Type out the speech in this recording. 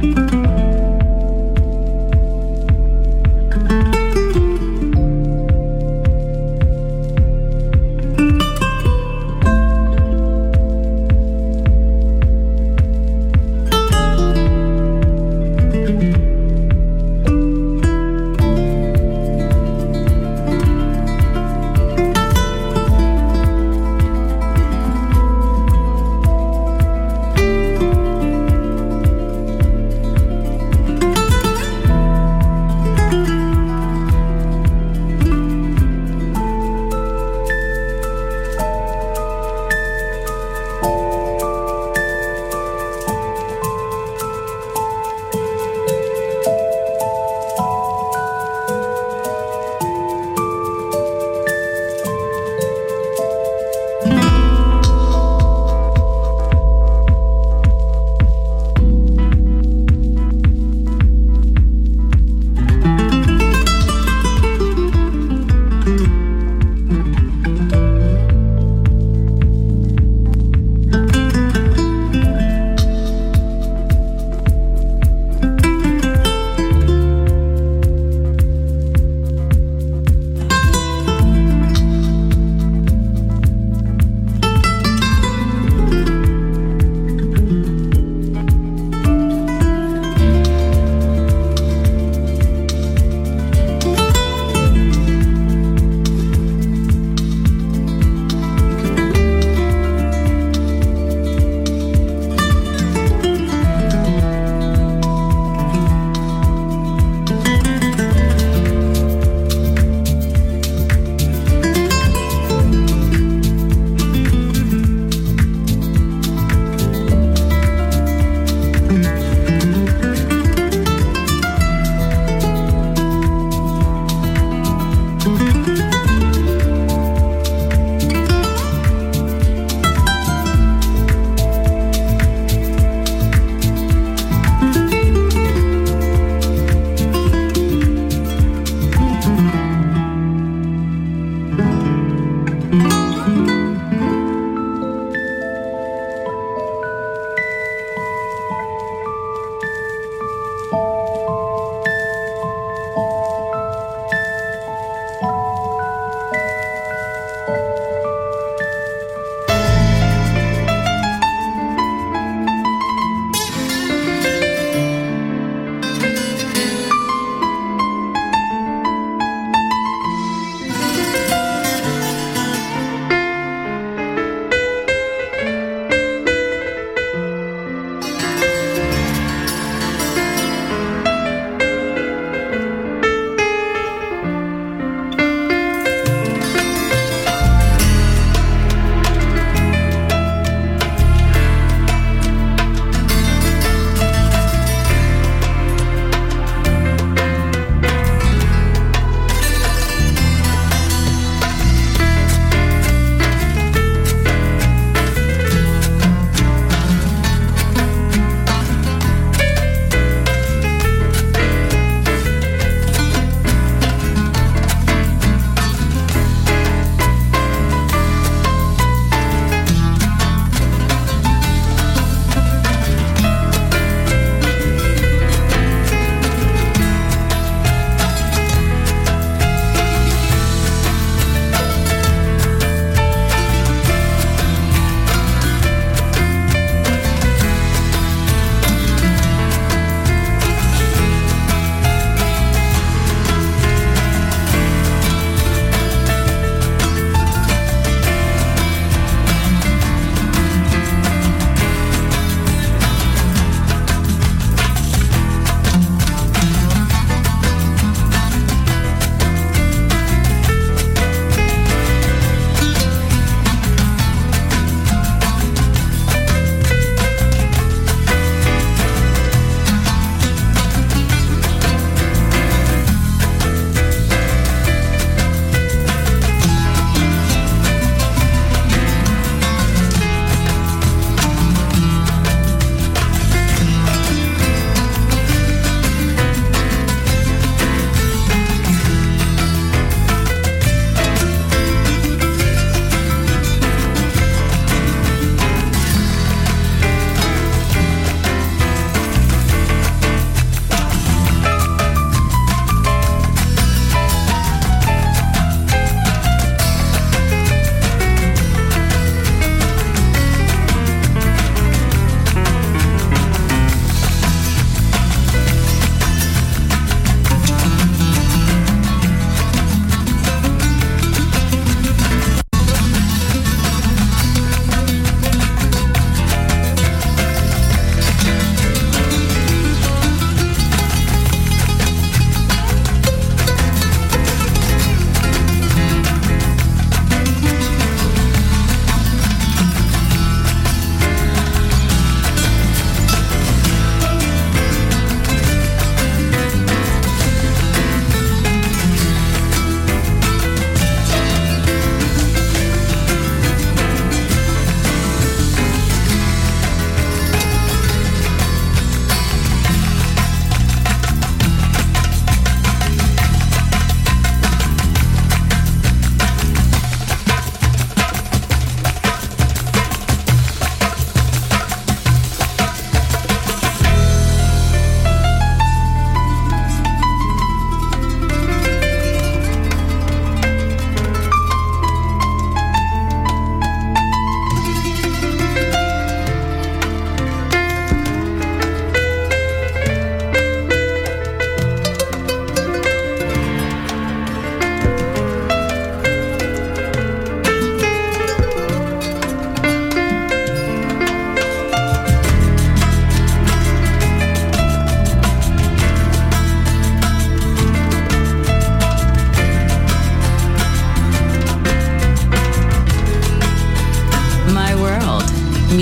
Thank you.